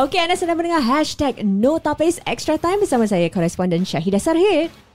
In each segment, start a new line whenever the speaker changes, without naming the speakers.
Okey, anda sedang mendengar hashtag No Extra Time bersama saya, koresponden Syahidah Sarhid.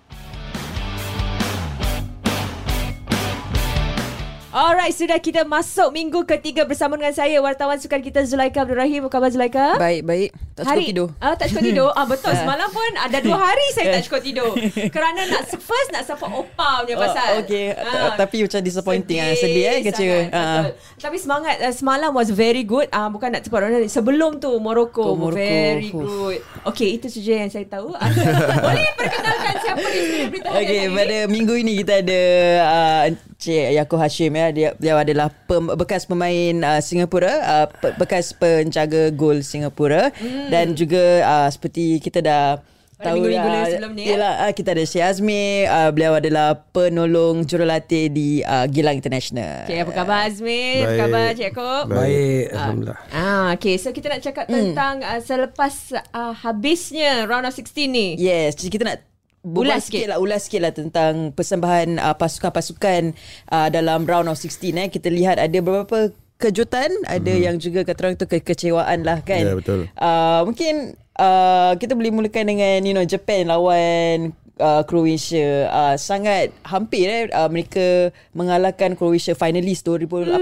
Alright, sudah kita masuk minggu ketiga bersama dengan saya, wartawan sukan kita Zulaika Abdul Rahim. Apa khabar Zulaika?
Baik, baik. Tak cukup tidur.
Ah, tak cukup tidur. Ah, betul. Semalam pun ada dua hari saya tak cukup tidur. Kerana nak first nak support Opa punya pasal.
Oh, okay.
Ah,
Tapi macam disappointing sedih, sedih eh kecewa.
Sangat, betul. Tapi semangat uh, semalam was very good. Ah, bukan nak support orang Sebelum tu Morocco,
Oh, Morocco.
very good. Okay, itu saja yang saya tahu. Ah, Boleh perkenalkan siapa di berita harian
Okey,
hari ini?
pada minggu ini kita ada uh, Encik Yaakob Hashim ya. Dia, dia adalah pem, bekas pemain uh, Singapura, uh, pe- bekas penjaga gol Singapura hmm. dan juga uh, seperti kita dah
Pada
tahu
minggu-minggu
uh,
sebelum ni?
Yalah, uh, kita ada Syed Azmi, uh, beliau adalah penolong jurulatih di uh, Gilang International.
Okay, apa khabar Azmi? Apa
Baik.
khabar Cik Yaakob?
Baik, Alhamdulillah.
Ah, okay. So kita nak cakap
Hmm.
tentang uh, selepas uh, habisnya round of 16 ni.
Yes, jadi kita nak
Ulas
ulas
sikit.
sikit lah, ulas sikit lah tentang persembahan uh, pasukan-pasukan uh, dalam round of 16 eh. Kita lihat ada beberapa kejutan, ada
Mhm.
yang juga kata orang tu kekecewaan lah kan.
Ya, betul.
Uh, mungkin uh, kita boleh mulakan dengan you know Japan lawan uh, Croatia. Uh, sangat hampir eh uh, mereka mengalahkan Croatia finalis 2018.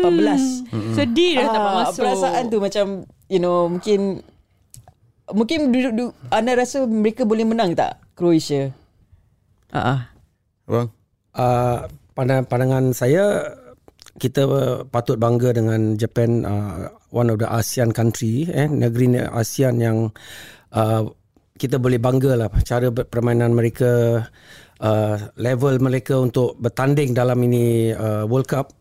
Hmm. Sedih dah tak
Ah,
masuk.
Perasaan tu macam you know mungkin mungkin duduk, duduk anda rasa mereka boleh menang tak Croatia? Uh-uh.
Bang.
uh, pandangan, pandangan saya kita patut bangga dengan Japan uh, one of the ASEAN country eh negeri ASEAN yang uh, kita boleh bangga lah cara permainan mereka uh, level mereka untuk bertanding dalam ini uh, World Cup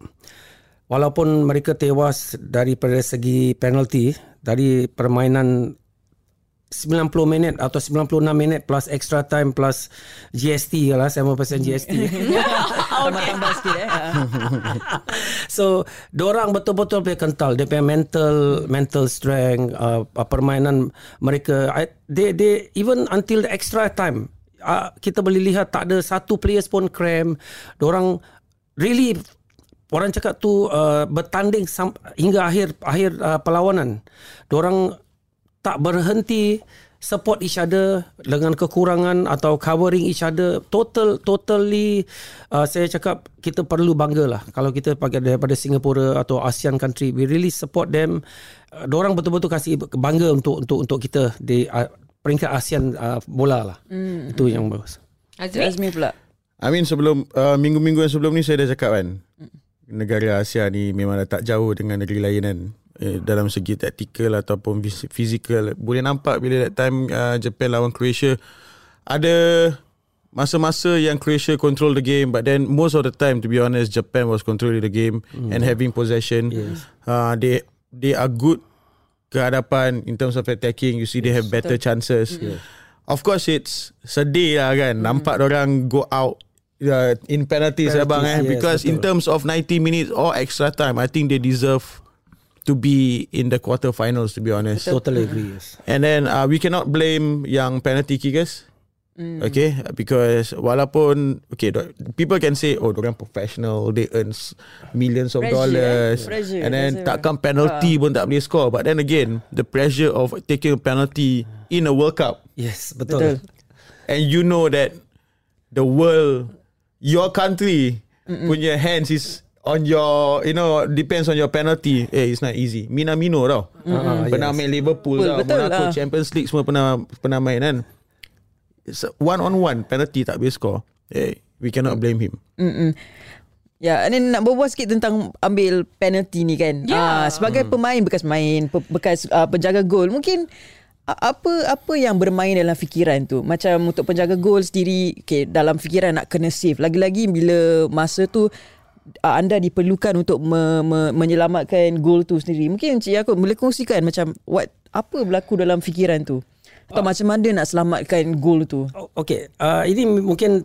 walaupun mereka tewas daripada segi penalti dari permainan 90 minit atau 96 minit plus extra time plus GST lah 7% GST.
Tambah-tambah sikit eh.
So, orang betul-betul punya kental dia punya mental mental strength uh, permainan mereka I, they they even until the extra time uh, kita boleh lihat tak ada satu players pun cram. Orang really orang cakap tu uh, bertanding sam- hingga akhir akhir uh, perlawanan. Orang tak berhenti support each other dengan kekurangan atau covering each other. Total totally uh, saya cakap kita perlu bangga lah. Kalau kita pakai daripada Singapura atau ASEAN country we really support them. Uh, orang betul-betul kasih bangga untuk untuk untuk kita di uh, peringkat ASEAN uh, bola lah. Mm. itu yang bagus.
Azmi?
Azmi pula.
I mean sebelum uh, minggu-minggu yang sebelum ni saya dah cakap kan? Negara Asia ni memang dah tak jauh dengan negeri lain kan eh, dalam segi taktikal ataupun fizikal. Boleh nampak bila that time uh, Japan lawan Croatia ada masa-masa yang Croatia control the game but then most of the time to be honest Japan was controlling the game mm. and having possession.
Yes.
uh, they they are good kehadapan in terms of attacking. You see they have better chances. Of course it's sedih lah kan. Nampak orang go out uh, in penalties,
Penalties,
abang eh.
yes,
because in
betul.
terms of 90 minutes or extra time I think they deserve to be in the quarterfinals to be honest
totally agree yes.
and then uh, we cannot blame yang penalty kickers
Mm.
Okay Because Walaupun Okay People can say Oh orang professional They earn Millions of
Pressure,
dollars?
Pressure,
And then
pressure.
Takkan penalty pun tak boleh score But then again The pressure of Taking a penalty In a World Cup
yes betul,
Betul.
And you know that The world Your country Punya hands is On your You know Depends on your penalty Eh it's not easy Minamino tau
Ah,
Pernah
yes.
main Liverpool
Betul,
tau
betul
Monaco
lah.
Champions League semua pernah Pernah main kan It's one on one Penalty tak boleh score Eh We cannot blame him
Mm-mm. Ya, and then nak berbual sikit tentang ambil penalty ni kan.
Ya.
Ah, sebagai pemain bekas main, pe- bekas uh, penjaga gol, mungkin apa apa yang bermain dalam fikiran tu? Macam untuk penjaga gol sendiri, okay, dalam fikiran nak kena save. Lagi-lagi bila masa tu uh, anda diperlukan untuk me- me- menyelamatkan gol tu sendiri. Mungkin Encik Yaakob boleh kongsikan macam what apa berlaku dalam fikiran tu? Atau macam mana nak selamatkan gol tu?
Oh, Okey, uh, ini mungkin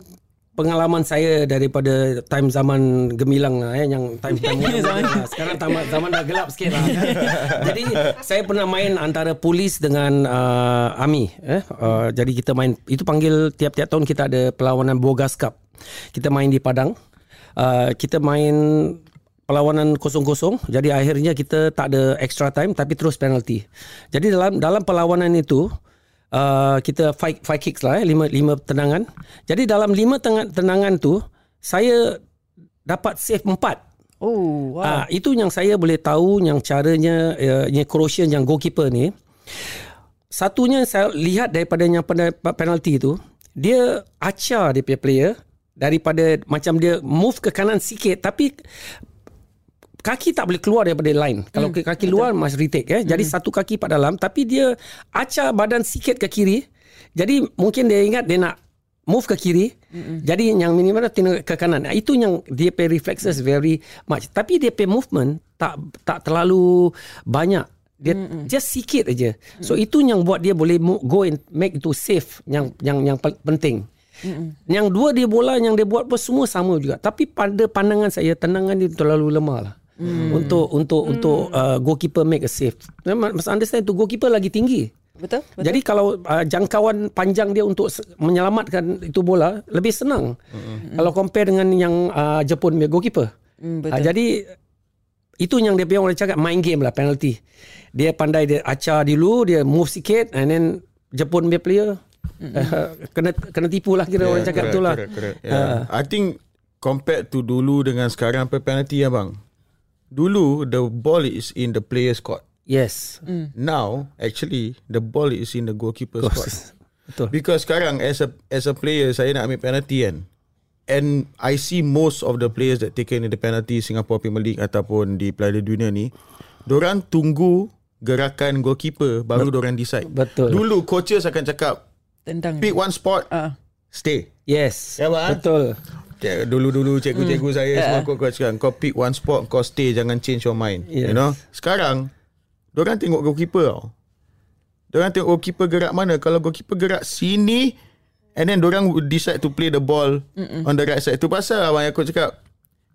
pengalaman saya daripada time zaman gemilang lah, eh, yang time time zaman lah. sekarang zaman zaman dah gelap sikit lah. Jadi saya pernah main antara polis dengan uh, army. Eh? Uh, jadi kita main itu panggil tiap-tiap tahun kita ada perlawanan Bogas Cup. Kita main di Padang. Uh, kita main perlawanan kosong-kosong. Jadi akhirnya kita tak ada extra time tapi terus penalty. Jadi dalam dalam perlawanan itu uh, kita five five kicks lah eh, lima lima tendangan. Jadi dalam lima tendangan, tendangan tu saya dapat save empat.
Oh, wow.
Ah, itu yang saya boleh tahu yang caranya uh, yang Croatian yang goalkeeper ni. Satunya saya lihat daripada yang pen- penalty tu, dia acar dia punya player daripada macam dia move ke kanan sikit tapi kaki tak boleh keluar daripada line. Kalau hmm, kaki luar must retake eh. Jadi satu kaki pak dalam tapi dia acar badan sikit ke kiri. Jadi mungkin dia ingat dia nak move ke kiri. Mm-hmm. Jadi yang minimal dia tengok ke kanan. Itu yang dia pay reflexes very much. Tapi dia pay movement tak tak terlalu banyak. Dia mm-hmm. just sikit aja. So mm-hmm. itu yang buat dia boleh go and make itu safe yang yang yang penting. Mm-hmm. Yang dua dia bola yang dia buat pun semua sama juga. Tapi pada pandangan saya tendangan dia terlalu lemah lah. Mm. Untuk untuk mm. untuk uh, goalkeeper make a save. Must understand tu goalkeeper lagi tinggi.
Betul? Betul?
Jadi kalau uh, jangkauan panjang dia untuk menyelamatkan itu bola lebih senang. Mm-hmm. Kalau compare dengan yang uh, Jepun punya goalkeeper.
Hmm,
Uh,
betul.
jadi itu yang dia punya orang cakap main game lah penalty. Dia pandai dia acar dulu, dia move sikit and then Jepun punya player uh, kena kena tipu lah kira orang cakap tu lah.
Correct, correct. Yeah. I think compared to dulu dengan sekarang apa penalty ya bang. Dulu the ball is in the player's court.
Yes.
Now actually the ball is in the goalkeeper's court.
Betul.
Because sekarang as a as a player saya nak ambil penalty kan. And I see most of the players that taken in the penalty Singapore Premier League ataupun di Piala Dunia ni, dorang tunggu gerakan goalkeeper baru dorang decide.
Betul.
Dulu coaches akan cakap
Tendang.
pick one spot,
Ah.
stay.
Yes.
Ya, Abang?
Betul.
Dulu-dulu cikgu-cikgu saya
Yeah.
semua coach cakap kau pick one spot kau stay jangan change your mind.
Yes.
You know? Sekarang Diorang tengok goalkeeper tau. Diorang tengok goalkeeper gerak mana. Kalau goalkeeper gerak sini and then diorang would decide to play the ball Mm-mm. on the right side. Itu pasal abang yang aku cakap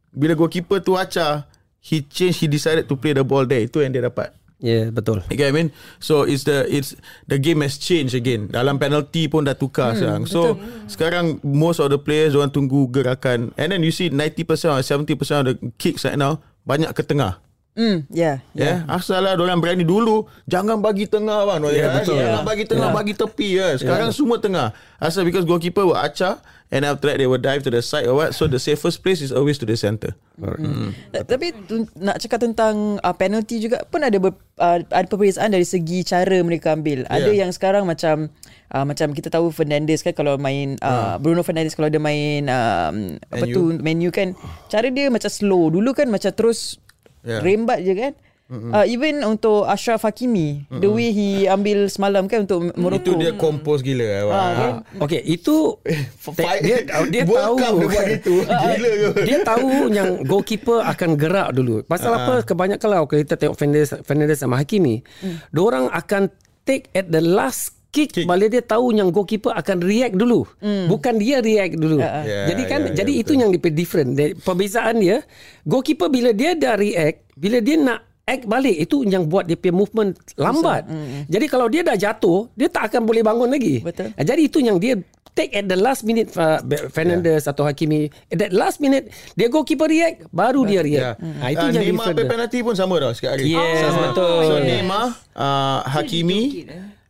bila goalkeeper tu acar he change he decided to play the ball there. Itu yang dia dapat.
Yeah, betul.
You get what I mean? So it's the it's the game has changed again. Dalam penalty pun dah tukar hmm, sekarang. So sekarang most of the players orang tunggu gerakan and then you see 90% or 70% of the kicks right now banyak ke tengah.
Hmm, yeah.
Ya, yeah. asal lah orang berani dulu jangan bagi tengah bang.
Ya,
Yeah,
betul.
Jangan bagi tengah,
Ya.
bagi tepi ya. Sekarang semua tengah. Asal because goalkeeper will acar and after that they will dive to the side or what. So the safest place is always to the center.
Hmm. Tapi tu, nak cakap tentang uh, penalty juga pun ada ber, uh, ada perbezaan dari segi cara mereka ambil. Ada
Yeah.
yang sekarang macam uh, macam kita tahu Fernandes kan kalau main uh, Bruno Fernandes kalau dia main um, apa tu menu kan cara dia macam slow. Dulu kan macam terus
Yeah.
rembat je kan. Uh, even untuk Ashraf Hakimi the way he ambil semalam kan untuk Morocco.
Itu dia compose gila eh.
Ah, kan?
Okay, itu dia dia tahu
Cup dia buat gitu. Gila ke?
dia tahu yang goalkeeper akan gerak dulu. Pasal apa? Kebanyakan kalau kita tengok Fernandes, Fernandes sama Hakimi, hmm. orang akan take at the last kick,
Kick.
balik dia tahu yang goalkeeper akan react dulu. Bukan dia react dulu.
Ya,
jadi kan
ya, ya,
jadi itu
betul.
yang dia different. Dia- Perbezaan dia, goalkeeper bila dia dah react, bila dia nak act balik itu yang buat dia punya movement lambat. Jadi kalau dia dah jatuh, dia tak akan boleh bangun lagi.
Betul.
Ah, Jadi itu yang dia take at the last minute uh, Fernandes atau Hakimi at that last minute dia goalkeeper react baru dia react.
Yeah.
Ha, itu
Ah,
yang
Neymar penalty pun sama dah sikit hari.
Yes,
sama.
betul.
So
Yeah.
Neymar, uh, Hakimi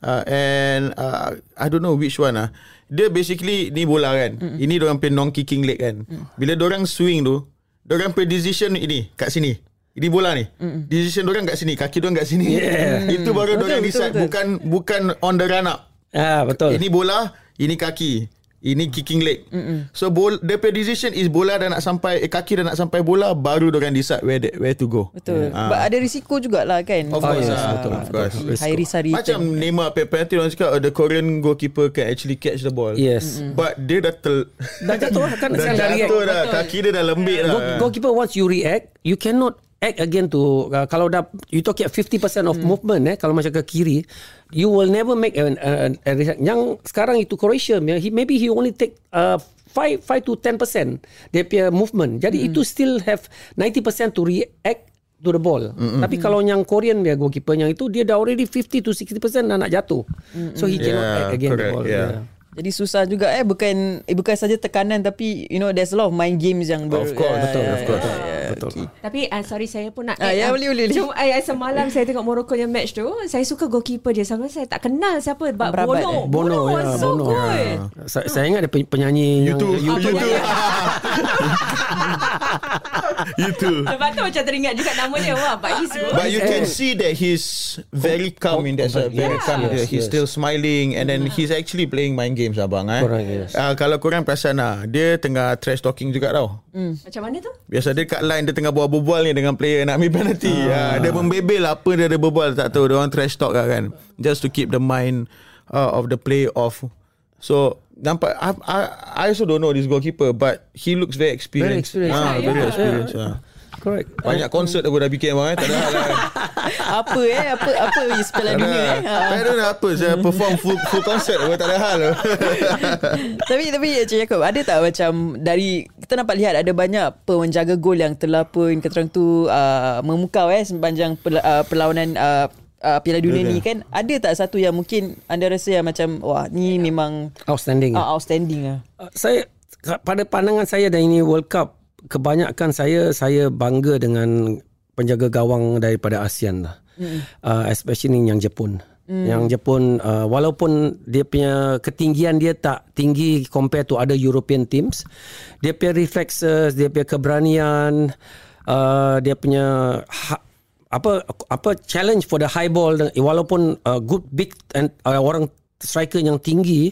uh, and uh, I don't know which one ah. Dia basically ni bola kan. Mm. Ini orang play non kicking leg kan. Mm. Bila orang swing tu, orang play decision ini kat sini. Ini bola ni. Mm. Decision orang kat sini, kaki orang kat sini.
Yeah.
Itu baru
Betul,
orang
betul,
decide
betul.
bukan bukan on the run up.
Ah betul.
Ini bola, ini kaki. Ini kicking leg. Mm-mm. So bol, the decision is bola dah nak sampai eh, kaki dah nak sampai bola baru orang decide where the, where to go.
Betul.
Ah.
But ada risiko jugalah kan.
Of course,
yes,
ah,
betul,
of course.
High risk return.
Macam Neymar pe- penalty orang cakap oh, the Korean goalkeeper can actually catch the ball.
Yes.
But dia dah tel
Dah jatuh kan
dah jatuh dah. Kaki dia dah lembik dah.
Go- goalkeeper once you react, you cannot act again to uh, kalau dah you talk at 50% of movement eh kalau macam ke kiri you will never make a, a, a, a yang sekarang itu Croatia yeah, he maybe he only take uh, 5 5 to 10% dia punya movement jadi itu still have 90% to react to the ball. Mm-hmm. Tapi kalau yang Korean dia goalkeeper yang itu dia dah already 50 to 60% dah nak jatuh. Mm-hmm. So he cannot
Yeah,
act again the
correct,
ball.
yeah.
Jadi susah juga eh bukan eh, bukan saja tekanan tapi you know there's a lot of mind games yang ber,
Of course,
Yeah,
betul,
yeah,
of course.
yeah, yeah.
Betul.
Tapi uh, sorry saya pun nak
Ah,
add
ya, boleh, boleh.
Cuma uh, semalam saya tengok Morocco yang match tu, saya suka goalkeeper dia. Sama saya tak kenal siapa. Bono.
eh?
Bono,
Bono,
was
ya,
so
Bono.
good.
Saya, saya ingat ada pe- penyanyi yang
YouTube,
YouTube.
YouTube. Itu.
Sebab tu macam teringat juga nama dia. Wah, but he's good.
But you can see that he's very calm in that side. Very calm.
yes,
he's
yes.
still smiling and then he's actually playing mind games abang eh.
Correct, yes.
Ah, kalau korang perasan lah, dia tengah trash talking juga tau.
Macam mana tu?
Biasa dia kat line dia tengah bual-bual ni dengan player nak ambil penalty. Ah. dia membebel apa dia ada berbual tak tahu. Dia orang trash talk lah kan. Just to keep the mind uh, of the player off. So nampak I, I, I also don't know this goalkeeper but he looks very experienced.
Very experienced.
Ah,
Yeah.
very experienced. Ah.
Correct.
Banyak konsert aku dah bikin abang eh. Tak ada hal lah.
apa eh? Apa apa Piala
Tak
Dunia eh? Ha.
tak ada nak apa Saya perform full, full concert apa, Tak ada hal
tapi tapi Encik Yaakob ada tak macam dari kita nampak lihat ada banyak penjaga gol yang telah pun kata orang tu uh, memukau eh sepanjang uh, perlawanan uh, uh, Piala Dunia ni kan ada tak satu yang mungkin anda rasa yang macam wah ni memang
Outstanding.
uh, outstanding ah
Uh, saya pada pandangan saya dan ini World Cup kebanyakan saya saya bangga dengan penjaga gawang daripada ASEAN lah. Mm. Uh, especially yang Jepun. Mm. Yang Jepun uh, walaupun dia punya ketinggian dia tak tinggi compare to other European teams, dia punya reflexes, dia punya keberanian, uh, dia punya ha- apa apa challenge for the high ball walaupun uh, good big and uh, orang striker yang tinggi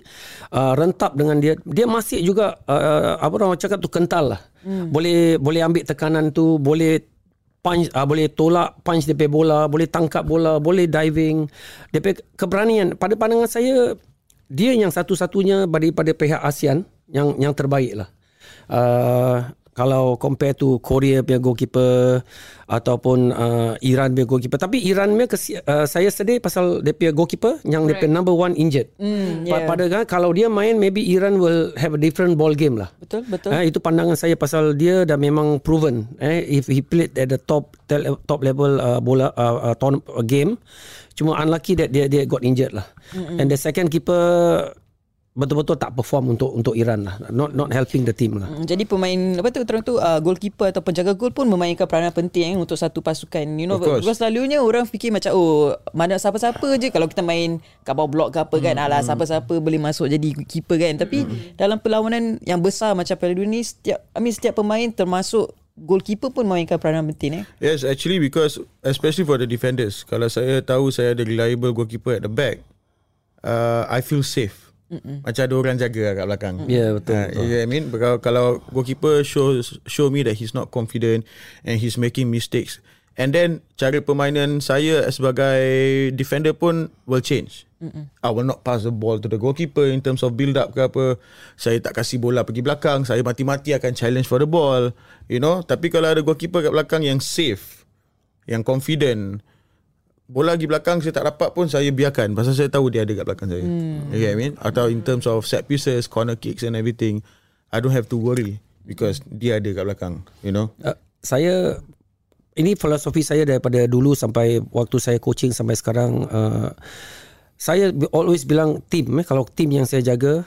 uh, rentap dengan dia. Dia masih juga uh, apa orang cakap tu kental lah. Hmm. boleh boleh ambil tekanan tu boleh punch uh, boleh tolak punch punya bola boleh tangkap bola boleh diving. Punya keberanian. Pada pandangan saya dia yang satu-satunya daripada pihak ASEAN yang yang terbaik lah. Uh, kalau compare to Korea punya goalkeeper ataupun uh, Iran punya goalkeeper tapi Iran punya kesi- uh, saya sedih pasal dia punya goalkeeper yang dia punya number one injured Pa-
yeah.
pada kan kalau dia main maybe Iran will have a different ball game lah
betul betul
Eh, itu pandangan saya pasal dia dah memang proven. Eh, if he played at the top top level uh, bola uh, uh, game, cuma unlucky that dia dia got injured lah. Mm-hmm. And the second keeper betul-betul tak perform untuk untuk Iran lah. Not not helping the team lah.
Mm, Jadi pemain apa tu terang tu uh, goalkeeper atau penjaga gol pun memainkan peranan penting eh, untuk satu pasukan. You know because selalunya orang fikir macam oh mana siapa-siapa je kalau kita main kat bawah blok ke apa kan
Hmm,
alah siapa-siapa boleh masuk jadi keeper kan. Tapi dalam perlawanan yang besar macam Piala Dunia ni setiap I mean setiap pemain termasuk goalkeeper pun memainkan peranan penting eh.
Yes actually because Especially for the defenders Kalau saya tahu Saya ada reliable goalkeeper at the back uh, I feel safe Mm-mm. Macam ada orang jaga lah kat belakang.
Ya, betul,
Ah, You know what I mean? Kalau, kalau goalkeeper shows Show me that he's not confident And he's making mistakes. And then Cara permainan saya Sebagai defender pun Will change. Mm-mm. I will not pass the ball to the goalkeeper In terms of build up ke apa. Saya tak kasih bola pergi belakang. Saya mati-mati akan challenge for the ball You know? Tapi kalau ada goalkeeper kat belakang yang safe Yang confident Bola pergi belakang saya tak dapat pun saya biarkan pasal saya tahu dia ada kat belakang saya. Hmm. You get what I mean? Atau in terms of set pieces, corner kicks and everything, I don't have to worry because dia ada kat belakang, you know.
Uh, saya ini filosofi saya daripada dulu sampai waktu saya coaching sampai sekarang uh, saya always bilang team eh kalau team yang saya jaga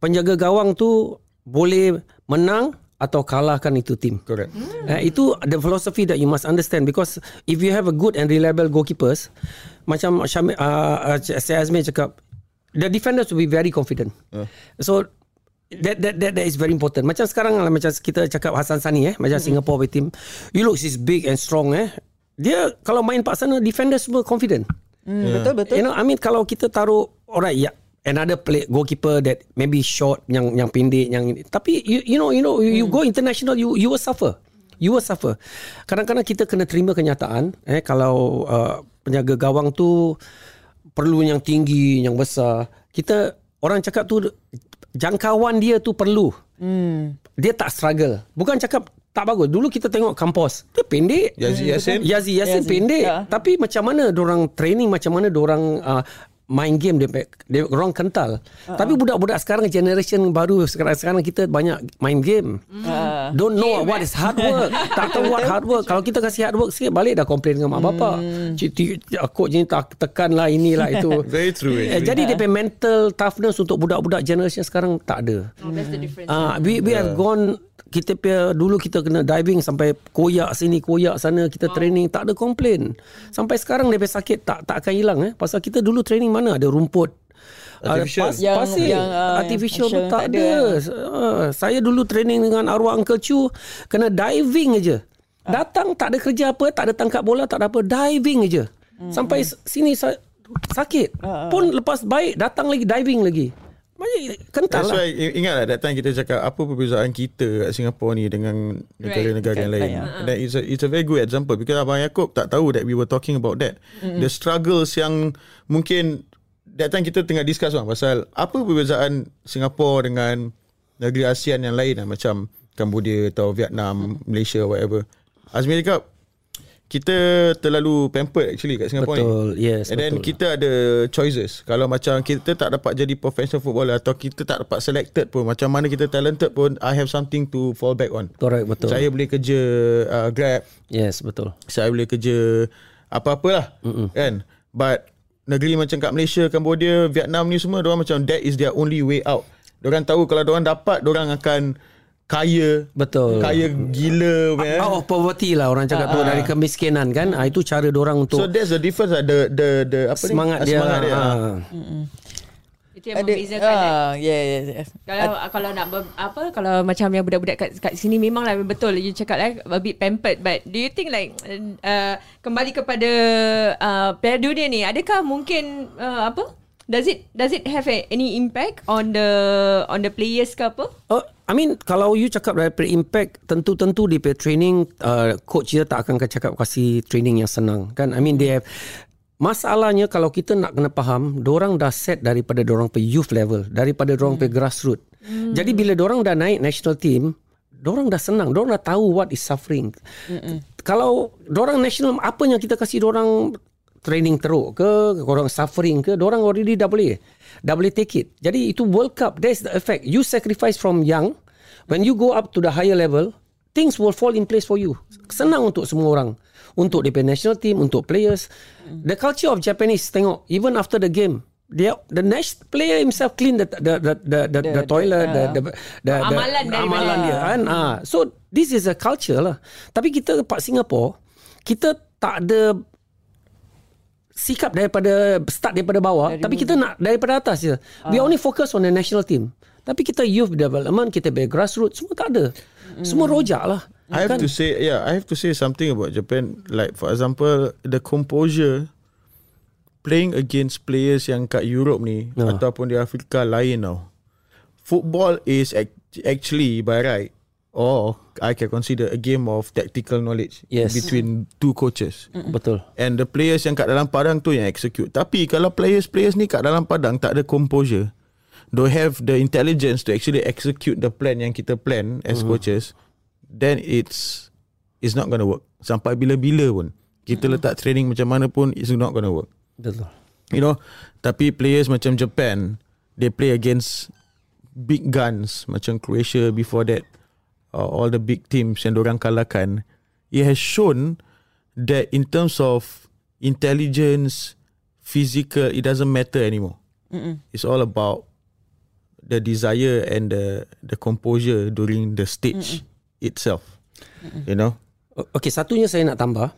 penjaga gawang tu boleh menang atau kalahkan itu team.
Correct.
Uh, itu the philosophy that you must understand because if you have a good and reliable goalkeepers macam Syamil uh, uh, Syed Azmi cakap the defenders will be very confident.
Uh.
So that, that that that is very important. Macam sekarang lah macam kita cakap Hasan Sani eh macam Singapore with team you look is big and strong eh. Dia kalau main pak sana defenders semua confident.
Hmm, betul betul.
You know I mean kalau kita taruh alright ya yeah, another play goalkeeper that maybe short yang yang pendek yang ini. tapi you you know you know you, you go international you you will suffer. You will suffer. Kadang-kadang kita kena terima kenyataan eh kalau uh, penjaga gawang tu perlu yang tinggi yang besar. Kita orang cakap tu jangkauan dia tu perlu.
Hmm.
dia tak struggle. Bukan cakap tak bagus. Dulu kita tengok kampus dia pendek.
Yazi Yasin.
Yazi Yasin
Yasin,
pendek.
Ya.
tapi macam mana orang training macam mana orang uh, main game dia, dia orang kental. Uh-huh. Tapi budak-budak sekarang generation baru sekarang sekarang kita banyak main game. Uh, Don't know game, what is hard work. tak tahu what hard work. Kalau kita kasih hard work sikit balik dah komplain dengan mak hmm. bapak. Cik aku je tak tekan lah inilah itu.
Very true.
Eh, jadi dia mental toughness untuk budak-budak generation sekarang tak ada.
Oh, that's the difference. Uh,
we we yeah. have gone kita pia dulu kita kena diving sampai koyak sini koyak sana kita wow. training tak ada komplain sampai sekarang dia sakit tak tak akan hilang eh pasal kita dulu training mana? Ada rumput.
Artificial.
pas, yang, pasir. yang uh, artificial pun tak, tak ada, ada. Uh, saya dulu training dengan arwah uncle Chu kena diving aja uh. datang tak ada kerja apa tak ada tangkap bola tak ada apa diving aja hmm. sampai sini sakit. Uh, uh. pun lepas baik datang lagi diving lagi kental
That's lah. why ingat lah that time kita cakap apa perbezaan kita kat Singapore ni dengan negara-negara right. yang lain. Uh-huh. And it's a, it's a very good example because Abang Yaakob tak tahu that we were talking about that. Mm-hmm. The struggles yang mungkin that time kita tengah discuss lah pasal apa perbezaan Singapore dengan negeri ASEAN yang lain lah macam Cambodia atau Vietnam, mm-hmm. Malaysia whatever. Azmi cakap kita terlalu pampered actually kat Singapore
betul,
ni.
Yes,
And betul. then kita ada choices. Kalau macam kita tak dapat jadi professional footballer atau kita tak dapat selected pun, macam mana kita talented pun, I have something to fall back on.
Correct, betul.
Saya boleh kerja uh, Grab.
Yes, betul.
Saya boleh kerja apa-apalah. Mm-mm. Kan? But negeri macam kat Malaysia, Cambodia, Vietnam ni semua, orang macam that is their only way out. Diorang tahu kalau diorang dapat, diorang akan kaya.
Betul.
Kaya gila
man. out of poverty lah orang cakap. Uh, tu ah. dari kemiskinan kan? Uh, itu cara orang untuk
so that's the difference lah. The the the apa
semangat
ni
dia,
semangat dia.
Uh.
itu yang membezakan uh,
yeah, yeah, yeah.
kalau uh, kalau nak ber, apa? Kalau macam yang budak-budak kat, kat sini memanglah betul. You cakap lah a bit pampered. But do you think like uh, kembali kepada uh, Piala Dunia ni adakah mungkin uh, apa? Does it does it have a, any impact on the on the players ke apa?
Oh I mean kalau you cakap dari impact tentu-tentu di training uh, coach dia tak akan cakap kasih training yang senang kan I mean they have masalahnya kalau kita nak kena faham orang dah set daripada orang pe youth level daripada orang hmm. pe grassroots hmm. jadi bila orang dah naik national team orang dah senang orang dah tahu what is suffering hmm. kalau orang national apa yang kita kasih orang training teruk ke orang suffering ke orang already dah boleh dah boleh take it. Jadi itu World Cup, that's the effect. You sacrifice from young, when you go up to the higher level, things will fall in place for you. Senang untuk semua orang. Untuk the national team, untuk players. The culture of Japanese, tengok, even after the game, dia the next player himself clean the the the the, the, the, the toilet the, the, the, the,
amalan
the, amalan dia kan ah so this is a culture lah tapi kita pak Singapore kita tak ada sikap daripada start daripada bawah Dari tapi kita nak daripada atas je. Uh. We ah. only focus on the national team. Tapi kita youth development, kita be grassroots semua tak ada. Mm. Semua rojak lah.
I have kan? to say yeah, I have to say something about Japan like for example the composure playing against players yang kat Europe ni uh. ataupun di Afrika lain tau. Football is actually by right or I can consider a game of tactical knowledge yes. between two coaches.
Mm-mm. Betul.
And the players yang kat dalam padang tu yang execute. Tapi kalau players-players ni kat dalam padang tak ada composure, don't have the intelligence to actually execute the plan yang kita plan as mm-hmm. coaches, then it's it's not going to work. Sampai bila-bila pun kita mm-hmm. letak training macam mana pun it's not going to work.
Betul.
You know, tapi players macam Japan, they play against big guns macam Croatia before that uh, all the big teams yang orang kalahkan, it has shown that in terms of intelligence, physical, it doesn't matter anymore. Mm-mm. It's all about the desire and the the composure during the stage Mm-mm. itself. Mm-mm. You know.
Okay, satunya saya nak tambah.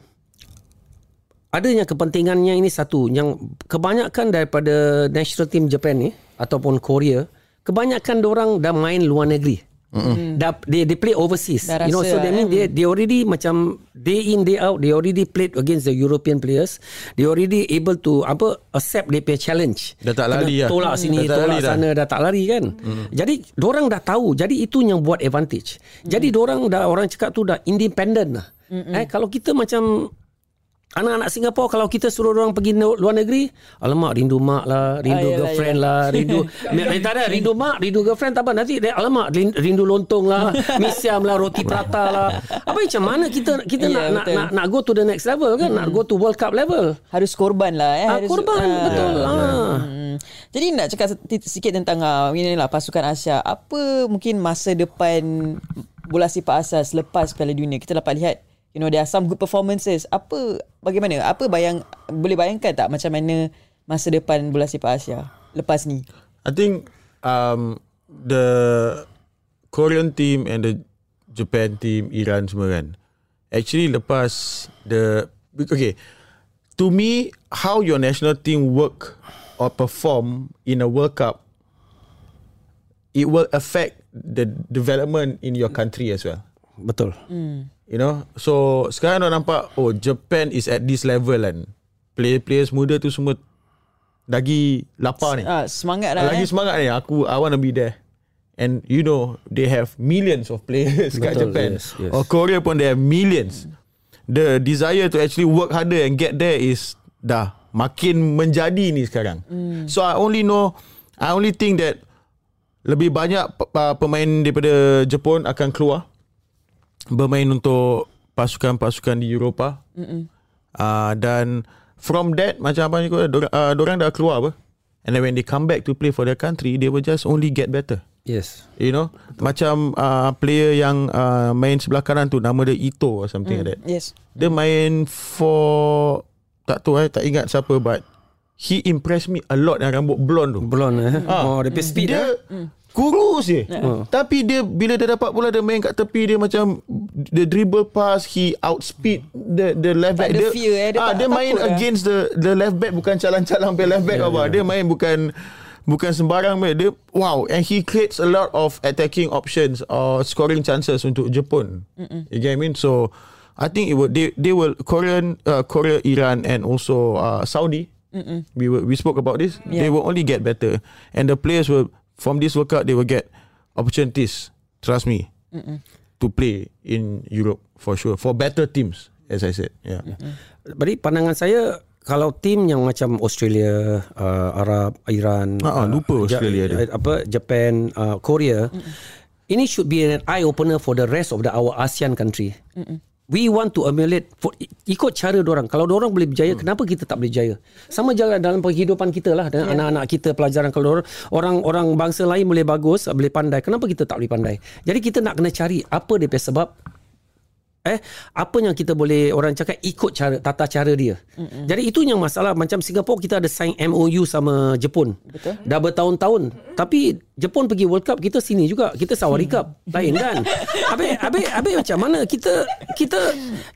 Adanya kepentingannya ini satu yang kebanyakan daripada national team Japan ni ataupun Korea, kebanyakan orang dah main luar negeri. Mm. They they play overseas. Dah you know, so that mean eh? they they already macam day in day out they already played against the European players. They already able to apa accept their challenge.
Dah tak lari lah.
Tolak sini, dah tolak sana, dah. dah tak lari kan. Mm. Jadi orang dah tahu. Jadi itu yang buat advantage. Mm. Jadi orang dah orang cakap tu dah independent lah. Mm-mm. Eh kalau kita macam Anak-anak Singapura kalau kita suruh orang pergi luar negeri, alamak rindu mak lah, rindu
Ah, yelah,
girlfriend lah, rindu eh, tak ada rindu mak, rindu girlfriend tak apa nanti alamak rin- rindu lontong lah, mi siam lah, roti prata lah. Apa macam mana kita kita
Ya,
nak, nak
betul.
nak nak go to the next level kan, nak go to World Cup level.
Harus korban lah eh.
Ah,
Harus,
korban
ah.
betul. Ah.
Hmm. Jadi nak cakap sikit tentang uh, inilah pasukan Asia. Apa mungkin masa depan bola sepak Asia selepas Piala Dunia? Kita dapat lihat you know there are some good performances. Apa bagaimana? Apa bayang boleh bayangkan tak macam mana masa depan bola sepak Asia lepas ni?
I think um, the Korean team and the Japan team, Iran semua kan. Actually lepas the okay, to me how your national team work or perform in a World Cup, it will affect the development in your country as well.
Betul.
You know? So sekarang dah nampak Oh Japan is at this level kan. Player-players muda tu semua Lagi lapar ni.
Ah, semangat lah
Lagi
eh.
semangat ni. Aku I want to be there. And you know They have millions of players Kat
Betul,
Japan.
yes, yes.
Or Korea pun They have millions. The desire to actually Work harder and get there Is Dah Makin menjadi ni sekarang. So I only know I only think that Lebih banyak uh, Pemain daripada Jepun Akan keluar Bermain untuk Pasukan-pasukan di Eropah uh, Dan From that Macam apa ni uh, dorang dah keluar apa And then when they come back to play for their country They will just only get better
Yes.
You know Macam uh, player yang uh, Main sebelah kanan tu Nama dia Ito or something like that
Yes.
Dia main for Tak tahu eh Tak ingat siapa But He impressed me a lot Yang rambut blonde tu
Blonde eh.
Ah.
Oh, dia punya speed
dia
eh.
Kurus je. Tapi dia bila dia dapat bola dia main kat tepi dia macam the dribble pass he outspeed the the left
Tak
back
ada
dia.
fear, eh. Dia
ah,
tak
dia main
takut lah.
against the the left back bukan calang-calang pe left back apa. Dia main bukan bukan sembarang. Dia wow and he creates a lot of attacking options or scoring chances untuk Jepun. You get what I mean? So I think it would they they will Korean uh, Korea Iran and also uh, Saudi we were, we spoke about this.
Yeah.
They will only get better, and the players will from this World Cup they will get opportunities. Trust me, to play in Europe for sure for better teams. As I said, yeah.
Jadi pandangan saya kalau tim yang macam Australia, uh, Arab, Iran,
Ah, ah, lupa Australia
Ja-
dia.
apa Japan, uh, Korea. Ini should be an eye opener for the rest of the our ASEAN country. We want to emulate for, ikut cara orang. Kalau orang boleh berjaya,
Hmm.
kenapa kita tak boleh berjaya? Sama jalan dalam kehidupan kita lah dengan anak-anak kita pelajaran kalau orang orang bangsa lain boleh bagus, boleh pandai, kenapa kita tak boleh pandai? Jadi kita nak kena cari apa dia sebab eh apa yang kita boleh orang cakap ikut cara tata cara dia. Mm-mm. Jadi itu yang masalah macam Singapura kita ada sign MOU sama Jepun.
Betul.
Dah bertahun-tahun. Tapi Jepun pergi World Cup kita sini juga. Kita Sawari Cup. Lain kan? Habis habis habis macam mana kita kita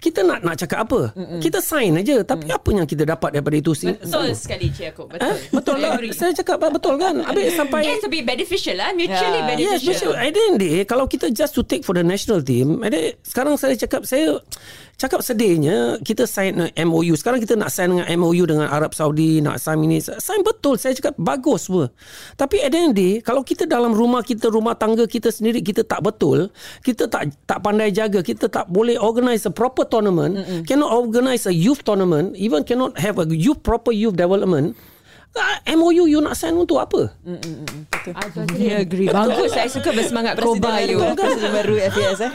kita nak nak cakap apa? Mm-mm. Kita sign aja tapi apa yang kita dapat daripada itu Sing-
Betul sekali Cik Yaakob. Betul.
Eh, betul
I
lah. Saya cakap betul kan? Habis sampai
Yes, to be beneficial lah. Mutually
Yeah.
Yes,
beneficial.
end of the day, kalau kita just to take for the national team, at the, sekarang saya cakap, saya cakap sedihnya kita sign MOU. Sekarang kita nak sign dengan MOU dengan Arab Saudi, nak sign ini. Sign betul. Saya cakap bagus semua. Tapi at the end day, kalau kita dalam rumah kita, rumah tangga kita sendiri, kita tak betul, kita tak tak pandai jaga, kita tak boleh organize a proper tournament, Mm-mm. cannot organize a youth tournament, even cannot have a youth proper youth development, MOU you nak sign untuk apa?
I totally agree. Bagus. Saya suka bersemangat kroba you.
Presiden baru FAS eh.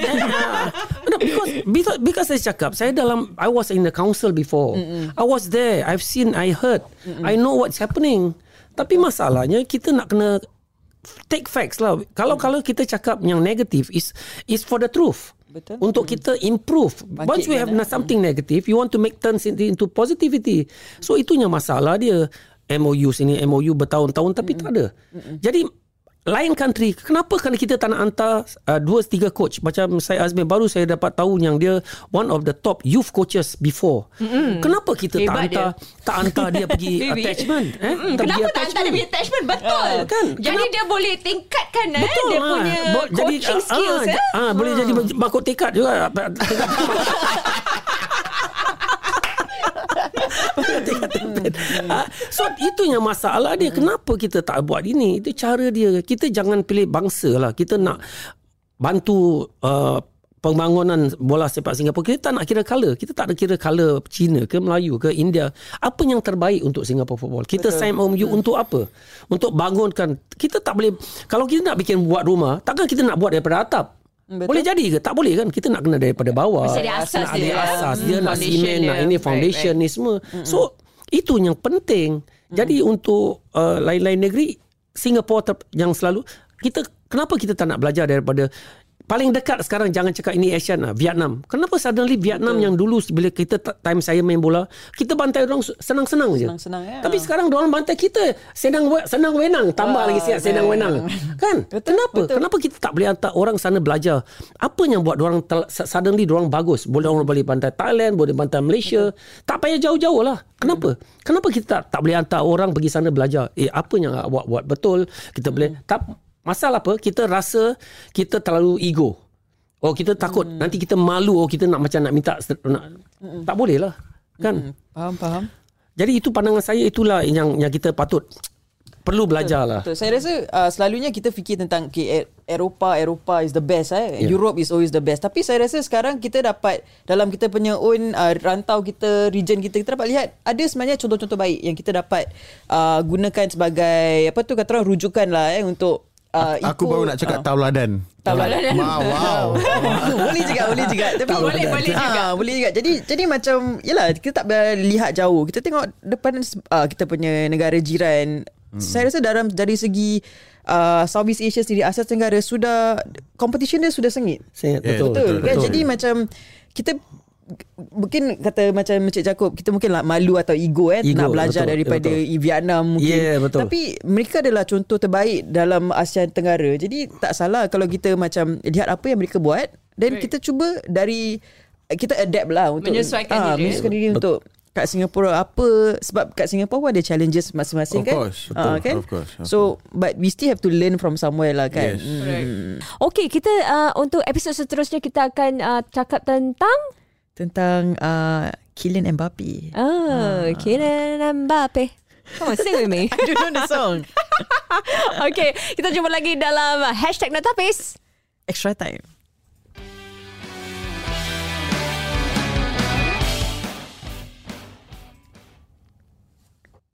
no, because, because because saya cakap saya dalam I was in the council before. Mm-mm. I was there. I've seen, I heard. Mm-mm. I know what's happening. Tapi masalahnya kita nak kena take facts lah. Kalau kalau kita cakap yang negatif is is for the truth.
Betul.
Untuk kita improve. Once we have
Bangkitkan,
something negative, you want to make turns into, into positivity. So itunya masalah dia. MOU sini, MOU bertahun-tahun tapi tak ada. Jadi lain country kenapa kerana kita tak nak hantar uh, dua tiga coach? Macam saya Azmi baru saya dapat tahu yang dia one of the top youth coaches before. Mm-hmm. kenapa kita tak
Hebat
hantar tak hantar dia pergi attachment eh?
Mm,
Tak pergi
kenapa tak hantar dia punya attachment? Betul.
Ah, kan?
Jadi
Kenapa-
dia boleh tingkatkan eh,
Betul
Dia
lah.
punya
Bo-
coaching
ah,
skills
ah,
eh?
ah, Boleh jadi bakut tekad juga Tempat. Ah, So itu yang masalah dia. Kenapa kita tak buat ini? Itu cara dia. Kita jangan pilih bangsa lah. Kita nak Bantu uh, pembangunan bola sepak Singapura. Kita tak nak kira color. Kita tak ada kira color Cina ke Melayu ke India. Apa yang terbaik untuk Singapore football? Kita Betul. sign MOU untuk apa? Untuk bangunkan. Kita tak boleh kalau kita nak bikin buat rumah takkan kita nak buat daripada atap Betul. Boleh jadi ke? Tak boleh kan? Kita nak kena daripada bawah.
Mesti ada asas
nak ada
dia.
asas.
Hmm,
Dia nak simen,
dia.
nak ini
Right,
foundation
right.
ni semua. So, itu yang penting. Jadi untuk uh, lain-lain negeri, Singapura ter- yang selalu, kita kenapa kita tak nak belajar daripada Paling dekat sekarang jangan cakap ini Asian lah, Vietnam. Kenapa suddenly Vietnam yang dulu bila kita time saya main bola, kita bantai orang senang-senang je.
Senang-senang, ya.
Tapi sekarang orang bantai kita senang senang wenang, tambah
Wah,
lagi siap senang
ya.
wenang. Kan?
Betul,
Kenapa?
betul.
Kenapa kita tak boleh hantar orang sana belajar? Apa yang buat orang suddenly orang bagus? Boleh orang boleh bantai Thailand, boleh bantai Malaysia. Tak payah jauh-jauh lah. Kenapa? Kenapa kita tak, tak boleh hantar orang pergi sana belajar? Eh, apa yang awak buat betul? Kita boleh tak Masalah apa? Kita rasa kita terlalu ego. Oh kita takut
Hmm.
nanti kita malu oh kita nak macam nak minta nak, tak boleh lah kan
Faham, faham.
jadi itu pandangan saya itulah yang yang kita patut perlu belajar lah
Betul. Saya rasa uh, selalunya kita fikir tentang okay, E- Eropah, Eropah is the best eh.
Yeah.
Europe is always the best. Tapi saya rasa sekarang kita dapat dalam kita punya own uh, rantau kita, region kita, kita dapat lihat ada sebenarnya contoh-contoh baik yang kita dapat uh, gunakan sebagai apa tu kata orang rujukan lah eh untuk uh,
Aku
ikut,
baru nak cakap
uh,
tauladan.
Tauladan.
Wow, wow.
boleh juga boleh juga. Tapi
Boleh, boleh juga.
Ah, boleh juga. Jadi jadi macam yalah kita tak boleh lihat jauh. Kita tengok depan uh, kita punya negara jiran. Hmm. saya rasa dalam dari segi uh, Southeast Asia sendiri Asia Tenggara sudah competition dia sudah sengit.
Saya,
Yeah,
betul,
betul,
betul,
kan? jadi macam kita mungkin kata macam Encik Jacob kita mungkin lah malu atau ego eh
Ego,
nak belajar
betul,
daripada
betul.
Vietnam mungkin
Yeah, betul.
tapi mereka adalah contoh terbaik dalam Asia Tenggara jadi tak salah kalau kita macam lihat apa yang mereka buat dan
Right.
kita cuba dari kita adapt lah untuk
Menyesuaikan
ah,
diri, eh?
menyesuaikan diri untuk kat Singapura apa sebab kat Singapura pun ada challenges masing-masing
Of
kan
course,
Ah,
betul,
kan
of course, of
so but we still have to learn from somewhere lah kan
Yes.
Hmm.
Correct. Okay, kita uh, untuk episod seterusnya kita akan uh, cakap tentang
tentang uh, Kylian Mbappe
oh, Kylian Mbappe. Come on, sing with me.
I don't know the song
okay, kita jumpa lagi dalam hashtag Natapis.
extra time